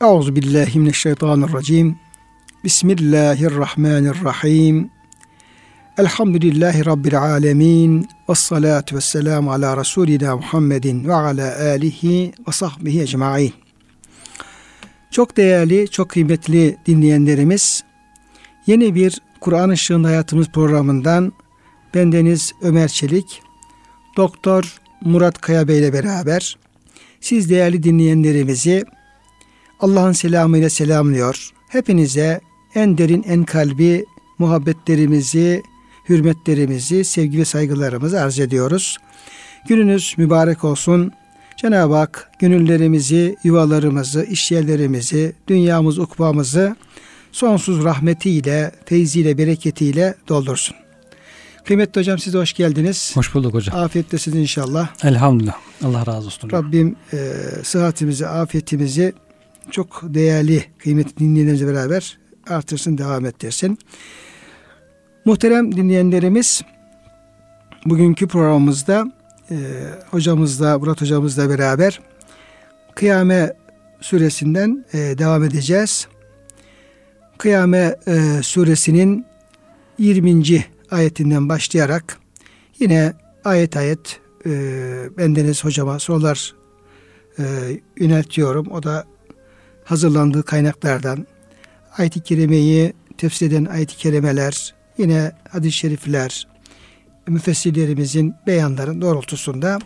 Euzu billahi mineşşeytanirracim. Bismillahirrahmanirrahim. Elhamdülillahi rabbil alamin. Ves salatu vesselam ala Resulina Muhammedin ve ala alihi ve sahbihi ecmaîn. Çok değerli, çok kıymetli dinleyenlerimiz, yeni bir Kur'an Işığında Hayatımız programından bendeniz Ömer Çelik, Doktor Murat Kaya Bey ile beraber siz değerli dinleyenlerimizi Allah'ın selamıyla selamlıyor. Hepinize en derin, en kalbi muhabbetlerimizi, hürmetlerimizi, sevgi ve saygılarımızı arz ediyoruz. Gününüz mübarek olsun. Cenab-ı Hak gönüllerimizi, yuvalarımızı, işyerlerimizi, dünyamız, ukbamızı sonsuz rahmetiyle, feyziyle, bereketiyle doldursun. Kıymetli hocam size hoş geldiniz. Hoş bulduk hocam. Afiyettesiniz inşallah. Elhamdülillah. Allah razı olsun. Hocam. Rabbim e, sıhhatimizi, afiyetimizi çok değerli, kıymetli dinleyenlerimizle beraber artırsın, devam ettirsin. Muhterem dinleyenlerimiz, bugünkü programımızda e, hocamızla, Murat hocamızla beraber Kıyame suresinden e, devam edeceğiz. Kıyame e, suresinin 20. ayetinden başlayarak yine ayet ayet e, bendeniz hocama sorular e, yöneltiyorum. O da hazırlandığı kaynaklardan ayet-i kerimeyi tefsir eden ayet-i kerimeler, yine hadis-i şerifler, müfessirlerimizin beyanların doğrultusunda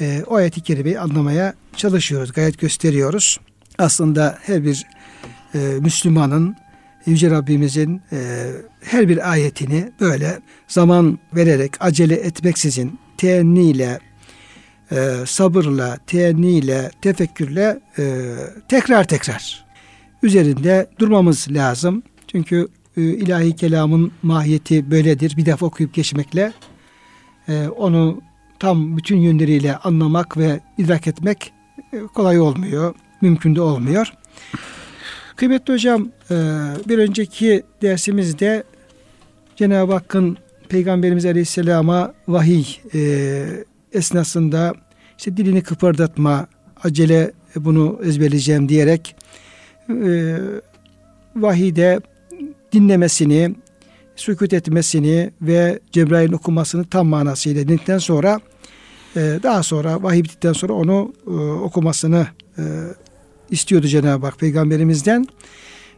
e, o ayet-i kerimeyi anlamaya çalışıyoruz, gayet gösteriyoruz. Aslında her bir e, Müslümanın Yüce Rabbimizin e, her bir ayetini böyle zaman vererek, acele etmeksizin, teenniyle, e, sabırla, teenniyle, tefekkürle e, tekrar tekrar üzerinde durmamız lazım. Çünkü e, ilahi kelamın mahiyeti böyledir. Bir defa okuyup geçmekle e, onu tam bütün yönleriyle anlamak ve idrak etmek e, kolay olmuyor. Mümkün de olmuyor. Kıymetli hocam e, bir önceki dersimizde Cenab-ı Hakk'ın Peygamberimiz Aleyhisselam'a vahiy e, esnasında işte dilini kıpırdatma, acele bunu ezberleyeceğim diyerek e, vahide dinlemesini, sükut etmesini ve Cebrail'in okumasını tam manasıyla dinledikten sonra e, daha sonra vahiy bittikten sonra onu e, okumasını e, istiyordu Cenab-ı Hak peygamberimizden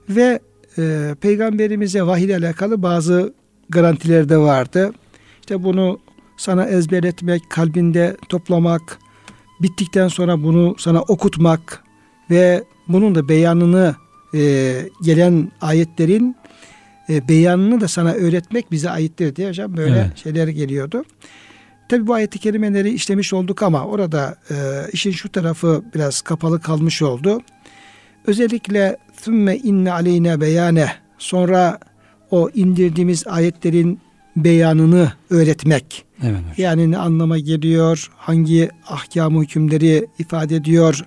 ve e, peygamberimize vahiy ile alakalı bazı garantiler de vardı. İşte bunu sana ezberletmek, kalbinde toplamak, bittikten sonra bunu sana okutmak ve bunun da beyanını e, gelen ayetlerin e, beyanını da sana öğretmek bize aittir diye hocam böyle evet. şeyler geliyordu. Tabi bu ayeti kerimeleri işlemiş olduk ama orada e, işin şu tarafı biraz kapalı kalmış oldu. Özellikle thümme inne aleyne beyane sonra o indirdiğimiz ayetlerin beyanını öğretmek. Evet. Yani ne anlama geliyor, hangi ahkamı hükümleri ifade ediyor.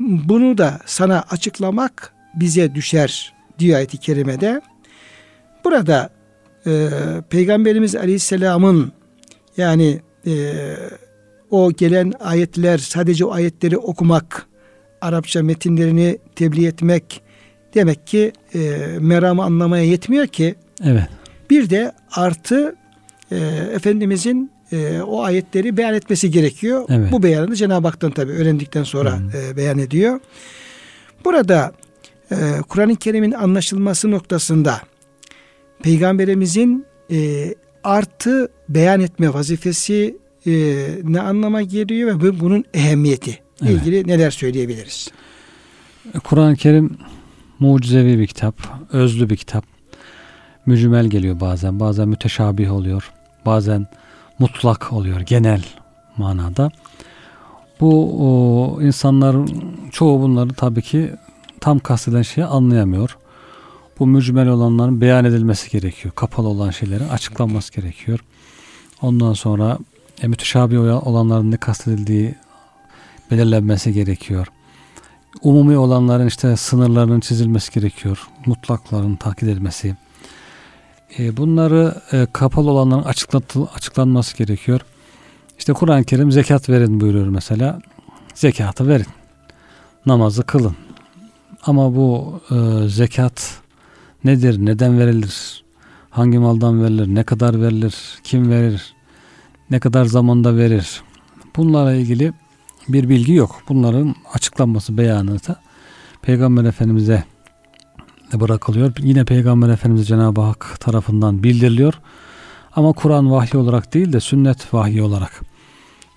Bunu da sana açıklamak bize düşer diyor ayet-i kerimede. Burada e, Peygamberimiz Aleyhisselam'ın yani e, o gelen ayetler sadece o ayetleri okumak, Arapça metinlerini tebliğ etmek demek ki e, meramı anlamaya yetmiyor ki. Evet. Bir de artı e, Efendimizin e, o ayetleri beyan etmesi gerekiyor. Evet. Bu beyanı Cenab-ı Hak'tan tabi öğrendikten sonra e, beyan ediyor. Burada e, Kur'an-ı Kerim'in anlaşılması noktasında Peygamberimizin e, artı beyan etme vazifesi e, ne anlama geliyor ve bunun ehemmiyeti evet. ilgili neler söyleyebiliriz? Kur'an-ı Kerim mucizevi bir kitap, özlü bir kitap. Mücmel geliyor bazen, bazen müteşabih oluyor, bazen mutlak oluyor genel manada. Bu o, insanların çoğu bunları tabii ki tam kasteden şeyi anlayamıyor. Bu mücmel olanların beyan edilmesi gerekiyor. Kapalı olan şeylerin açıklanması gerekiyor. Ondan sonra e, müteşabih olanların ne kastedildiği belirlenmesi gerekiyor. Umumi olanların işte sınırlarının çizilmesi gerekiyor. Mutlakların takip edilmesi. E, bunları e, kapalı olanların açıklanması gerekiyor. İşte Kur'an-ı Kerim zekat verin buyuruyor mesela. Zekatı verin. Namazı kılın. Ama bu e, zekat nedir, neden verilir, hangi maldan verilir, ne kadar verilir, kim verir, ne kadar zamanda verir. Bunlarla ilgili bir bilgi yok. Bunların açıklanması, beyanı da Peygamber Efendimiz'e bırakılıyor. Yine Peygamber Efendimiz Cenab-ı Hak tarafından bildiriliyor. Ama Kur'an vahyi olarak değil de sünnet vahyi olarak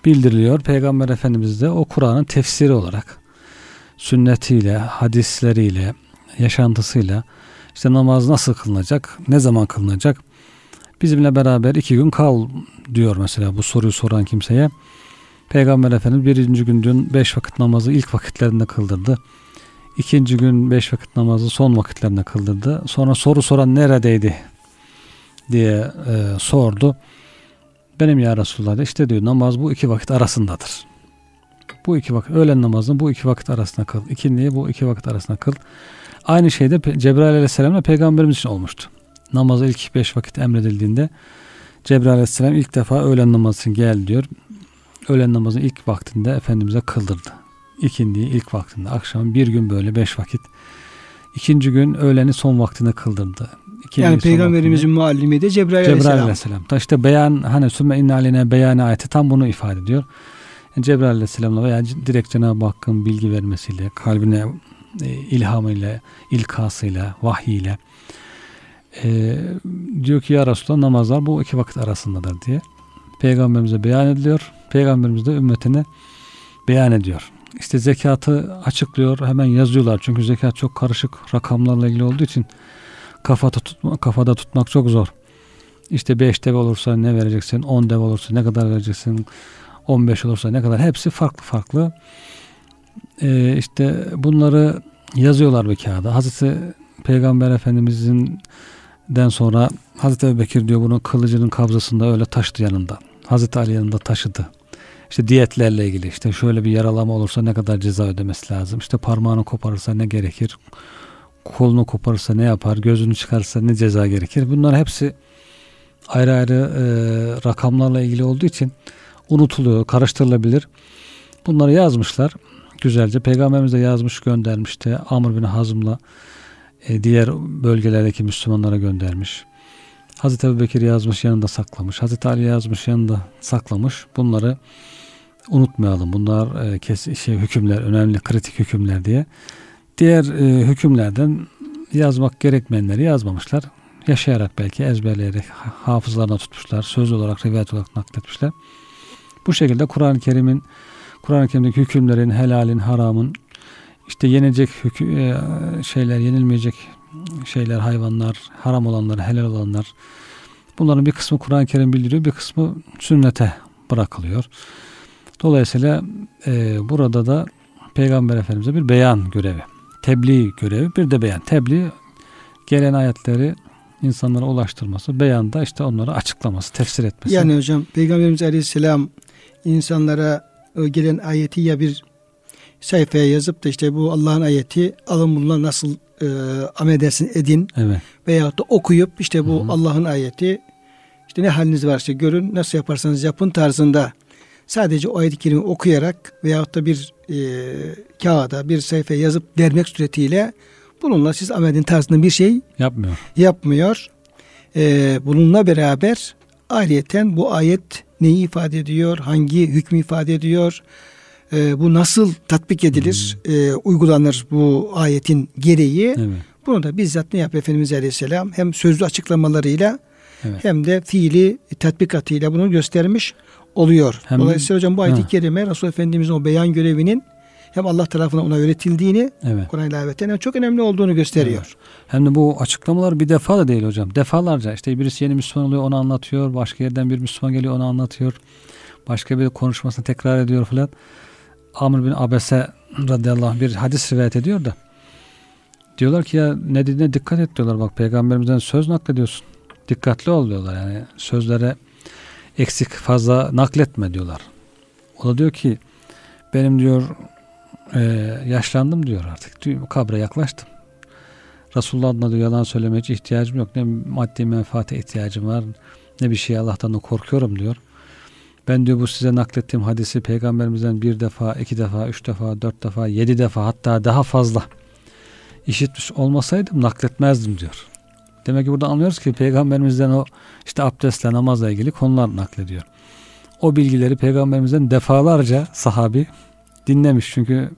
bildiriliyor. Peygamber Efendimiz de o Kur'an'ın tefsiri olarak sünnetiyle, hadisleriyle, yaşantısıyla işte namaz nasıl kılınacak, ne zaman kılınacak bizimle beraber iki gün kal diyor mesela bu soruyu soran kimseye. Peygamber Efendimiz birinci gün dün beş vakit namazı ilk vakitlerinde kıldırdı. İkinci gün beş vakit namazı son vakitlerinde kıldırdı. Sonra soru soran neredeydi diye e, sordu. Benim ya Resulullah işte diyor namaz bu iki vakit arasındadır. Bu iki vakit öğlen namazını bu iki vakit arasında kıl. İkindiyi bu iki vakit arasında kıl. Aynı şey de Cebrail aleyhisselamla peygamberimiz için olmuştu. Namazı ilk beş vakit emredildiğinde Cebrail aleyhisselam ilk defa öğlen namazını gel diyor. Öğlen namazını ilk vaktinde Efendimiz'e kıldırdı. İkindiyi ilk vaktinde. Akşam bir gün böyle beş vakit. İkinci gün öğleni son vaktinde kıldırdı. İkinci yani peygamberimizin muallimi de Cebrail, Cebrail aleyhisselam. aleyhisselam. İşte beyan hani sümme inna aleyne beyan ayeti tam bunu ifade ediyor. Yani Cebrail aleyhisselamla veya direkt Cenab-ı Hakk'ın bilgi vermesiyle, kalbine e, ilhamıyla, ilkasıyla, vahyiyle e, diyor ki ya Resulallah namazlar bu iki vakit arasındadır diye. Peygamberimize beyan ediliyor. Peygamberimiz de ümmetine beyan ediyor. İşte zekatı açıklıyor. Hemen yazıyorlar. Çünkü zekat çok karışık rakamlarla ilgili olduğu için kafada, tutma, kafada tutmak çok zor. İşte 5 dev olursa ne vereceksin? 10 dev olursa ne kadar vereceksin? 15 olursa ne kadar? Hepsi farklı farklı. Ee, işte bunları yazıyorlar bir kağıda. Hazreti Peygamber Efendimizin den sonra Hazreti Ebu Bekir diyor bunu kılıcının kabzasında öyle taşıdı yanında. Hazreti Ali yanında taşıdı. İşte diyetlerle ilgili işte şöyle bir yaralama olursa ne kadar ceza ödemesi lazım. İşte parmağını koparırsa ne gerekir? Kolunu koparırsa ne yapar? Gözünü çıkarırsa ne ceza gerekir? Bunlar hepsi ayrı ayrı e, rakamlarla ilgili olduğu için unutuluyor, karıştırılabilir. Bunları yazmışlar güzelce. Peygamberimiz de yazmış göndermişti. Amr bin Hazım'la e, diğer bölgelerdeki Müslümanlara göndermiş. Hazreti Ebu Bekir yazmış yanında saklamış. Hazreti Ali yazmış yanında saklamış. Bunları unutmayalım. Bunlar e, kes, şey, hükümler, önemli kritik hükümler diye. Diğer e, hükümlerden yazmak gerekmeyenleri yazmamışlar. Yaşayarak belki ezberleyerek hafızlarına tutmuşlar. Söz olarak, rivayet olarak nakletmişler. Bu şekilde Kur'an-ı Kerim'in Kur'an-ı Kerim'deki hükümlerin, helalin, haramın, işte yenilecek hükü, e, şeyler, yenilmeyecek şeyler, hayvanlar, haram olanlar, helal olanlar. Bunların bir kısmı Kur'an-ı Kerim bildiriyor, bir kısmı sünnete bırakılıyor. Dolayısıyla e, burada da Peygamber Efendimiz'e bir beyan görevi, tebliğ görevi, bir de beyan. Tebliğ gelen ayetleri insanlara ulaştırması, beyanda işte onları açıklaması, tefsir etmesi. Yani hocam Peygamberimiz Aleyhisselam insanlara gelen ayeti ya bir sayfaya yazıp da işte bu Allah'ın ayeti alın bununla nasıl e, amel edersin edin. Evet. Veyahut da okuyup işte bu Allah'ın ayeti işte ne haliniz varsa görün nasıl yaparsanız yapın tarzında sadece o ayet-i kerime okuyarak veyahut da bir e, kağıda bir sayfaya yazıp dermek suretiyle bununla siz amel edin tarzında bir şey yapmıyor. Yapmıyor. E, bununla beraber ayrıyeten bu ayet neyi ifade ediyor, hangi hükmü ifade ediyor, e, bu nasıl tatbik edilir, hmm. e, uygulanır bu ayetin gereği. Evet. Bunu da bizzat ne yapıyor Efendimiz Aleyhisselam hem sözlü açıklamalarıyla evet. hem de fiili tatbikatıyla bunu göstermiş oluyor. Hem Dolayısıyla hocam bu ayet-i kerime Resul Efendimizin o beyan görevinin hem Allah tarafından ona öğretildiğini evet. Kur'an ilavetten çok önemli olduğunu gösteriyor. Evet. Hem de bu açıklamalar bir defa da değil hocam. Defalarca işte birisi yeni Müslüman oluyor onu anlatıyor. Başka yerden bir Müslüman geliyor onu anlatıyor. Başka bir konuşmasını tekrar ediyor falan. Amr bin Abese radıyallahu anh bir hadis rivayet ediyor da diyorlar ki ya ne dediğine dikkat et diyorlar bak peygamberimizden söz naklediyorsun. Dikkatli ol diyorlar yani sözlere eksik fazla nakletme diyorlar. O da diyor ki benim diyor e, yaşlandım diyor artık. Diyor, kabre yaklaştım. Resulullah adına diyor yalan söylemeye hiç ihtiyacım yok. Ne maddi menfaate ihtiyacım var ne bir şey Allah'tan da korkuyorum diyor. Ben diyor bu size naklettiğim hadisi peygamberimizden bir defa, iki defa, üç defa, dört defa, yedi defa hatta daha fazla işitmiş olmasaydım nakletmezdim diyor. Demek ki burada anlıyoruz ki peygamberimizden o işte abdestle namazla ilgili konular naklediyor. O bilgileri peygamberimizden defalarca sahabi dinlemiş. Çünkü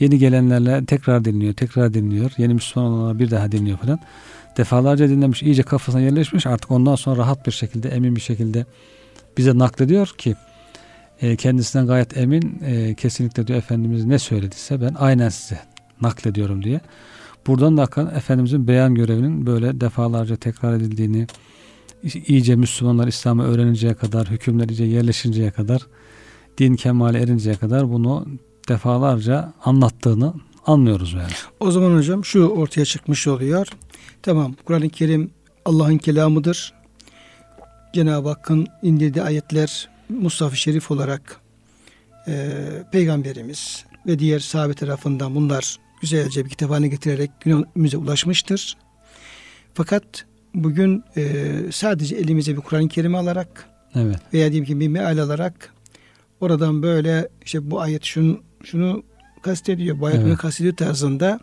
yeni gelenlerle tekrar dinliyor, tekrar dinliyor. Yeni Müslüman olanlar bir daha dinliyor falan. Defalarca dinlemiş, iyice kafasına yerleşmiş. Artık ondan sonra rahat bir şekilde, emin bir şekilde bize naklediyor ki e, kendisinden gayet emin e, kesinlikle diyor Efendimiz ne söylediyse ben aynen size naklediyorum diye. Buradan da Efendimizin beyan görevinin böyle defalarca tekrar edildiğini, iyice Müslümanlar İslam'ı öğreninceye kadar, hükümler iyice yerleşinceye kadar, din kemale erinceye kadar bunu defalarca anlattığını anlıyoruz yani. O zaman hocam şu ortaya çıkmış oluyor. Tamam Kur'an-ı Kerim Allah'ın kelamıdır. Cenab-ı Hakk'ın indirdiği ayetler Mustafa Şerif olarak e, Peygamberimiz ve diğer sahabe tarafından bunlar güzelce bir kitap haline getirerek günümüze ulaşmıştır. Fakat bugün e, sadece elimize bir Kur'an-ı Kerim alarak evet. veya diyelim ki bir meal alarak oradan böyle işte bu ayet şunu, şunu kastediyor, bu ayet evet. bunu kastediyor tarzında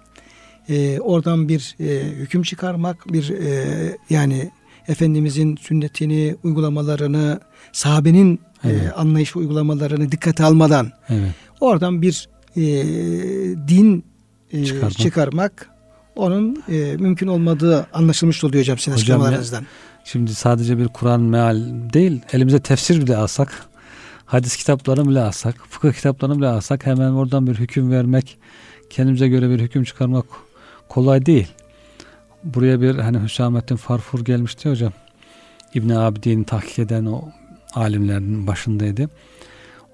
e, oradan bir e, hüküm çıkarmak, bir e, yani Efendimizin sünnetini, uygulamalarını, sahabenin e, evet. e, anlayış uygulamalarını dikkate almadan evet. oradan bir e, din e, çıkarmak. çıkarmak onun e, mümkün olmadığı anlaşılmış oluyor hocam sizin açıklamalarınızdan. Şimdi sadece bir Kur'an meal değil, elimize tefsir bile alsak, hadis kitaplarını bile alsak, fıkıh kitaplarını bile alsak hemen oradan bir hüküm vermek, kendimize göre bir hüküm çıkarmak kolay değil. Buraya bir hani Hüsamettin Farfur gelmişti hocam. İbn Abidin'i tahkik eden o alimlerin başındaydı.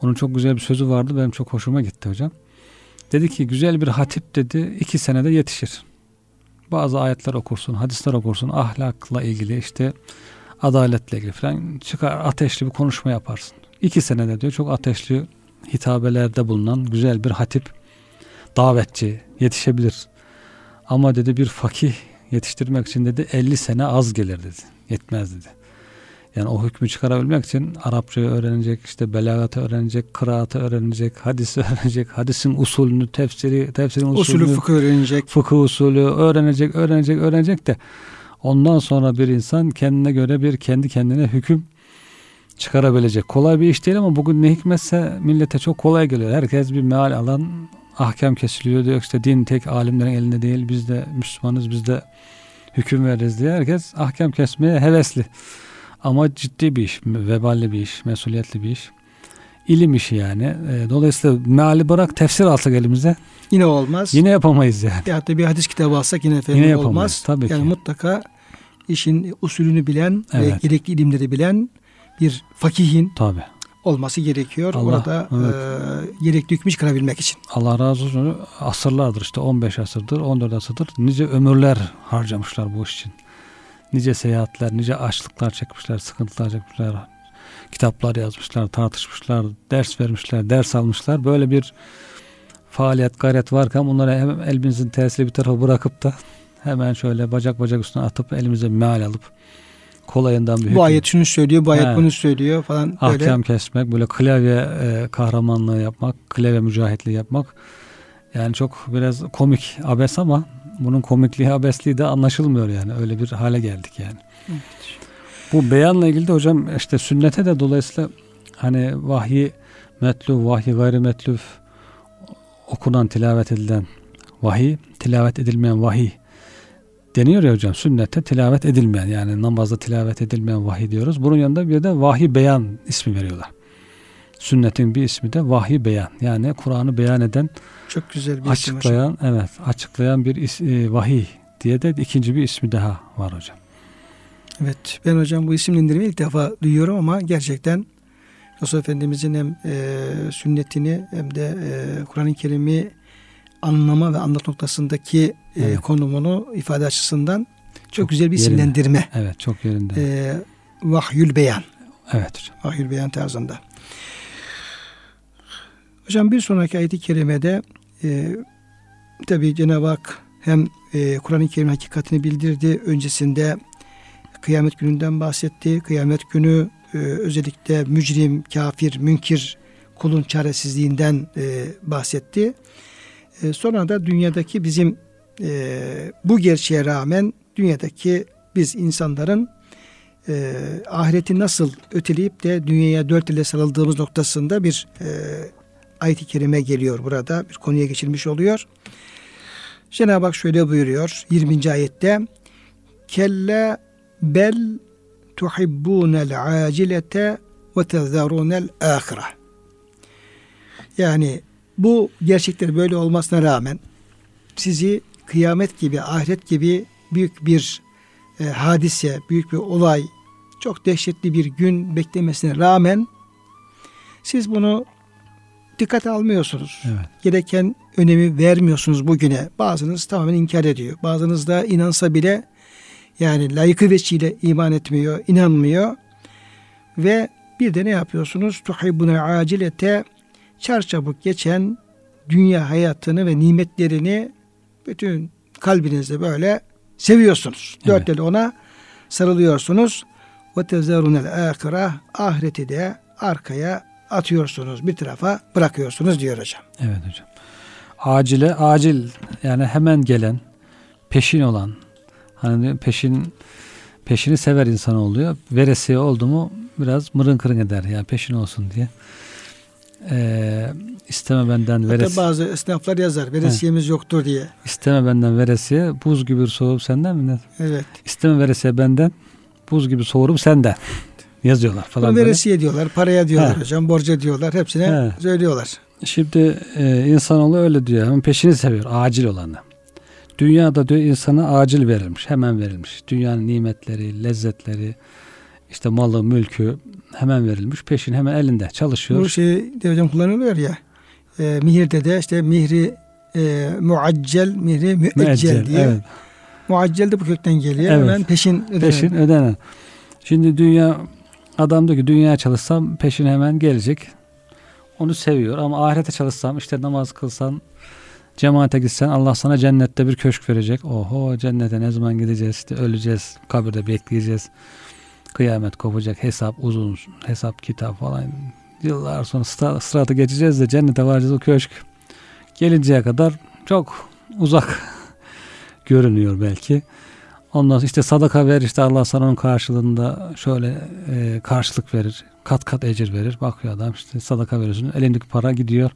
Onun çok güzel bir sözü vardı. Benim çok hoşuma gitti hocam. Dedi ki güzel bir hatip dedi iki senede yetişir. Bazı ayetler okursun, hadisler okursun, ahlakla ilgili işte adaletle ilgili falan çıkar ateşli bir konuşma yaparsın. İki senede diyor çok ateşli hitabelerde bulunan güzel bir hatip, davetçi yetişebilir. Ama dedi bir fakih yetiştirmek için dedi 50 sene az gelir dedi. Yetmez dedi. Yani o hükmü çıkarabilmek için Arapçayı öğrenecek, işte belagatı öğrenecek, kıraatı öğrenecek, hadisi öğrenecek, hadisin usulünü, tefsiri, tefsirin usulünü, usulü fıkıh öğrenecek. Fıkıh usulü öğrenecek, öğrenecek, öğrenecek de ondan sonra bir insan kendine göre bir kendi kendine hüküm çıkarabilecek. Kolay bir iş değil ama bugün ne hikmetse millete çok kolay geliyor. Herkes bir meal alan ahkam kesiliyor diyor işte din tek alimlerin elinde değil biz de Müslümanız biz de hüküm veririz diye herkes ahkam kesmeye hevesli. Ama ciddi bir iş, veballi bir iş, mesuliyetli bir iş. İlim işi yani. E, dolayısıyla meali bırak tefsir alsak elimize. Yine olmaz. Yine yapamayız yani. Ya da bir hadis kitabı alsak yine efendim yine olmaz. Tabii yani ki. mutlaka işin usulünü bilen evet. ve gerekli ilimleri bilen bir fakihin Tabii. olması gerekiyor. Allah, Orada evet. e, gerekli hükmü çıkarabilmek için. Allah razı olsun. Asırlardır işte 15 asırdır, 14 asırdır nice ömürler harcamışlar bu iş için nice seyahatler, nice açlıklar çekmişler, sıkıntılar çekmişler, kitaplar yazmışlar, tartışmışlar, ders vermişler, ders almışlar. Böyle bir faaliyet, gayret varken bunları hemen elimizin tersiyle bir tarafa bırakıp da hemen şöyle bacak bacak üstüne atıp elimize meal alıp kolayından bir Bu ayet şunu söylüyor, bu ayet He. bunu söylüyor falan böyle. Ahkam kesmek, böyle klavye e, kahramanlığı yapmak, klavye mücahitliği yapmak. Yani çok biraz komik, abes ama bunun komikliği, abesliği de anlaşılmıyor yani. Öyle bir hale geldik yani. Evet. Bu beyanla ilgili de hocam işte sünnete de dolayısıyla hani vahyi metlu, vahyi gayri metluf okunan, tilavet edilen vahiy, tilavet edilmeyen vahiy deniyor ya hocam sünnette tilavet edilmeyen yani namazda tilavet edilmeyen vahiy diyoruz. Bunun yanında bir de vahiy beyan ismi veriyorlar. Sünnetin bir ismi de vahiy beyan. Yani Kur'an'ı beyan eden çok güzel bir açıklayan isim evet açıklayan bir is, e, vahiy diye de ikinci bir ismi daha var hocam. Evet ben hocam bu isimlendirmeyi ilk defa duyuyorum ama gerçekten Resul Efendimizin hem e, sünnetini hem de e, Kur'an-ı Kerim'i anlama ve anlat noktasındaki e, evet. konumunu ifade açısından çok, çok güzel bir yerinde. isimlendirme. Evet çok yerinde. E, vahyül beyan. Evet hocam. Vahyül beyan tarzında. Hocam bir sonraki ayet-i kerimede e, tabi Cenab-ı Hak hem e, Kur'an-ı Kerim hakikatini bildirdi. Öncesinde kıyamet gününden bahsetti. Kıyamet günü e, özellikle mücrim, kafir, münkir kulun çaresizliğinden e, bahsetti. E, sonra da dünyadaki bizim e, bu gerçeğe rağmen dünyadaki biz insanların e, ahireti nasıl öteleyip de dünyaya dört ile sarıldığımız noktasında bir e, ayet-i kerime geliyor burada. Bir konuya geçilmiş oluyor. Cenab-ı Hak şöyle buyuruyor 20. ayette Kelle bel tuhibbunel acilete ve tezarunel ahire. Yani bu gerçekler böyle olmasına rağmen sizi kıyamet gibi, ahiret gibi büyük bir e, hadise, büyük bir olay, çok dehşetli bir gün beklemesine rağmen siz bunu dikkat almıyorsunuz. Evet. Gereken önemi vermiyorsunuz bugüne. Bazınız tamamen inkar ediyor. Bazınız da inansa bile yani layıkı veçiyle iman etmiyor, inanmıyor. Ve bir de ne yapıyorsunuz? Tuhibbune acilete çarçabuk geçen dünya hayatını ve nimetlerini bütün kalbinizde böyle seviyorsunuz. Evet. Dört elle ona sarılıyorsunuz. Ve tezerunel ahire ahireti de arkaya atıyorsunuz bir tarafa bırakıyorsunuz diyor hocam. Evet hocam. Acile acil yani hemen gelen peşin olan hani peşin peşini sever insan oluyor. Veresiye oldu mu biraz mırın kırın eder yani peşin olsun diye. Ee, isteme benden veresiye. Hatta bazı esnaflar yazar veresiyemiz He. yoktur diye. İsteme benden veresiye buz gibi soğup senden mi? Evet. İsteme veresiye benden buz gibi soğurum senden yazıyorlar falan. Veresiye diyorlar, paraya diyorlar He. hocam, borca diyorlar. Hepsine He. söylüyorlar. Şimdi e, insanoğlu öyle diyor. Hemen peşini seviyor. Acil olanı. Dünyada diyor insana acil verilmiş. Hemen verilmiş. Dünyanın nimetleri, lezzetleri, işte malı, mülkü hemen verilmiş. Peşin hemen elinde çalışıyor. Bu şey de hocam kullanılıyor ya. E, mihirde de işte mihri e, muaccel, mihri müeccel, müeccel diye. Evet. Muaccel de bu kökten geliyor. Evet. Hemen peşin ödenen. Peşin ödenen. Şimdi dünya adam diyor ki dünya çalışsam peşin hemen gelecek. Onu seviyor ama ahirete çalışsam işte namaz kılsan cemaate gitsen Allah sana cennette bir köşk verecek. Oho cennete ne zaman gideceğiz işte öleceğiz kabirde bekleyeceğiz. Kıyamet kopacak hesap uzun hesap kitap falan yıllar sonra sıratı geçeceğiz de cennete varacağız o köşk gelinceye kadar çok uzak görünüyor belki. Ondan sonra işte sadaka ver işte Allah sana onun karşılığında şöyle e, karşılık verir. Kat kat ecir verir. Bakıyor adam işte sadaka veriyorsun. Elindeki para gidiyor.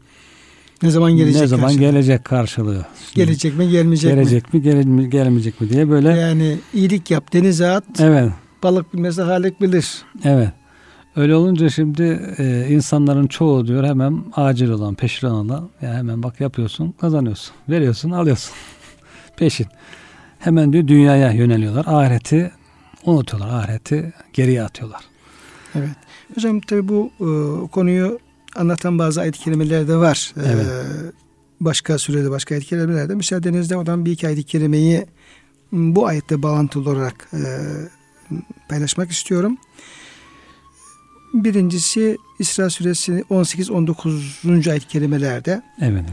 Ne zaman gelecek? Ne zaman karşılığı? gelecek karşılığı? Şimdi, gelecek mi gelmeyecek gelecek mi? Gelecek mi gelmeyecek mi diye böyle. Yani iyilik yap denize at. Evet. Balık bilmese halik bilir. Evet. Öyle olunca şimdi e, insanların çoğu diyor hemen acil olan, peşin olan ya hemen bak yapıyorsun, kazanıyorsun, veriyorsun, alıyorsun. Peşin hemen diyor dünyaya yöneliyorlar. Ahireti unutuyorlar. Ahireti geriye atıyorlar. Evet. Hocam tabi bu e, konuyu anlatan bazı ayet kelimeler de var. E, evet. E, başka sürede başka ayet kelimelerde. Müsaadenizle oradan bir iki ayet kelimeyi bu ayette bağlantılı olarak e, paylaşmak istiyorum. Birincisi İsra suresi 18-19. ayet kelimelerde. Evet.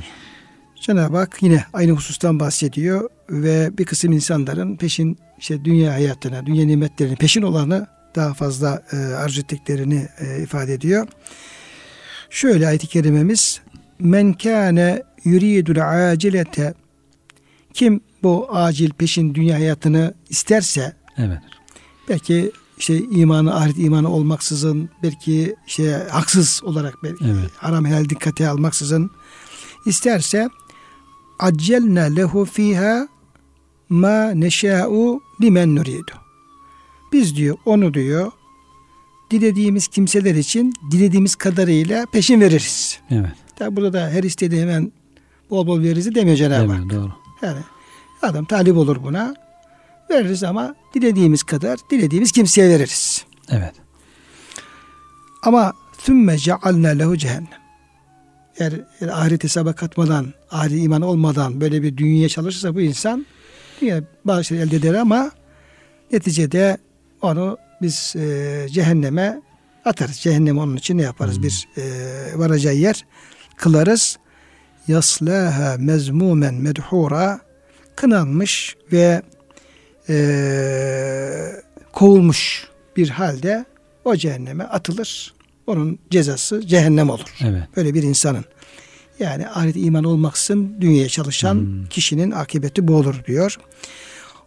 Cenab-ı Hak yine aynı husustan bahsediyor ve bir kısım insanların peşin işte dünya hayatına, dünya nimetlerinin peşin olanı daha fazla e, arzu ettiklerini e, ifade ediyor. Şöyle ayet-i kerimemiz men kâne yuridul acilete kim bu acil peşin dünya hayatını isterse evet. belki işte imanı ahiret imanı olmaksızın belki işte haksız olarak belki evet. haram helal dikkate almaksızın isterse accelne lehu fiha ma neşâ'u limen nuridu. Biz diyor onu diyor dilediğimiz kimseler için dilediğimiz kadarıyla peşin veririz. Evet. Tabi burada da her istediği hemen bol bol veririz demiyor Cenab-ı Hak. Doğru. Yani adam talip olur buna. Veririz ama dilediğimiz kadar dilediğimiz kimseye veririz. Evet. Ama sümme cealne lehu cehennem eğer, eğer ahiret hesaba katmadan, ahiret iman olmadan böyle bir dünyaya çalışırsa bu insan dünya bazı şeyler elde eder ama neticede onu biz e, cehenneme atarız. Cehennem onun için ne yaparız? Hmm. Bir e, varacağı yer kılarız. Yaslaha mezmumen medhura kınanmış ve e, kovulmuş bir halde o cehenneme atılır Onun cezası cehennem olur. Evet. Böyle bir insanın. Yani ahiret iman olmaksın dünyaya çalışan hmm. kişinin akıbeti bu olur diyor.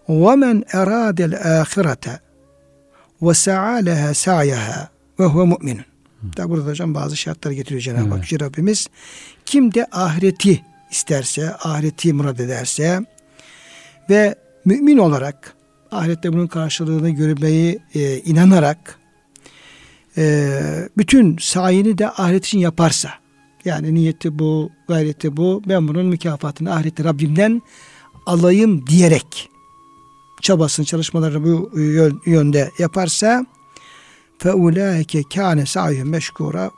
وَمَنْ اَرَادَ الْآخِرَةَ وَسَعَى لَهَا سَعْيَهَا وَهُوَ مُؤْمِنٌ Da burada hocam bazı şartlar getiriyor Cenab-ı evet. Hak. Rabbimiz kim de ahireti isterse, ahireti murad ederse ve mümin olarak ahirette bunun karşılığını görmeyi e, inanarak e, bütün sayini de ahiret için yaparsa yani niyeti bu, gayreti bu. Ben bunun mükafatını ahirette Rabbimden alayım diyerek çabasını, çalışmalarını bu yönde yaparsa fe ulaike kâne sa'yhum meşkura